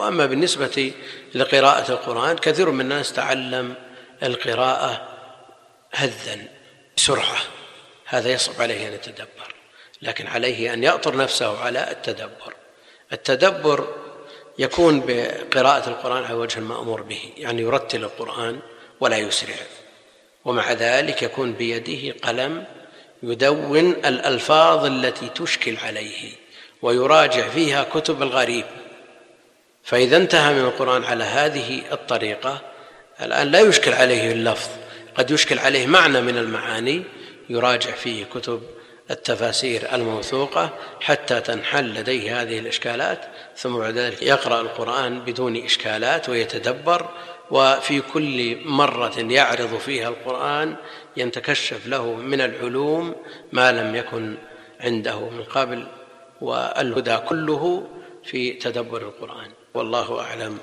وأما بالنسبة لقراءة القرآن كثير من الناس تعلم القراءة هذا بسرعة هذا يصعب عليه أن يتدبر. لكن عليه أن يأطر نفسه على التدبر. التدبر يكون بقراءة القرآن على وجه المأمور به يعني يرتل القرآن ولا يسرع. ومع ذلك يكون بيده قلم يدون الألفاظ التي تشكل عليه ويراجع فيها كتب الغريب. فإذا انتهى من القرآن على هذه الطريقة الآن لا يشكل عليه اللفظ قد يشكل عليه معنى من المعاني يراجع فيه كتب التفاسير الموثوقة حتى تنحل لديه هذه الإشكالات ثم بعد ذلك يقرأ القرآن بدون إشكالات ويتدبر وفي كل مرة يعرض فيها القرآن يتكشف له من العلوم ما لم يكن عنده من قبل والهدى كله في تدبر القرآن. والله أعلم.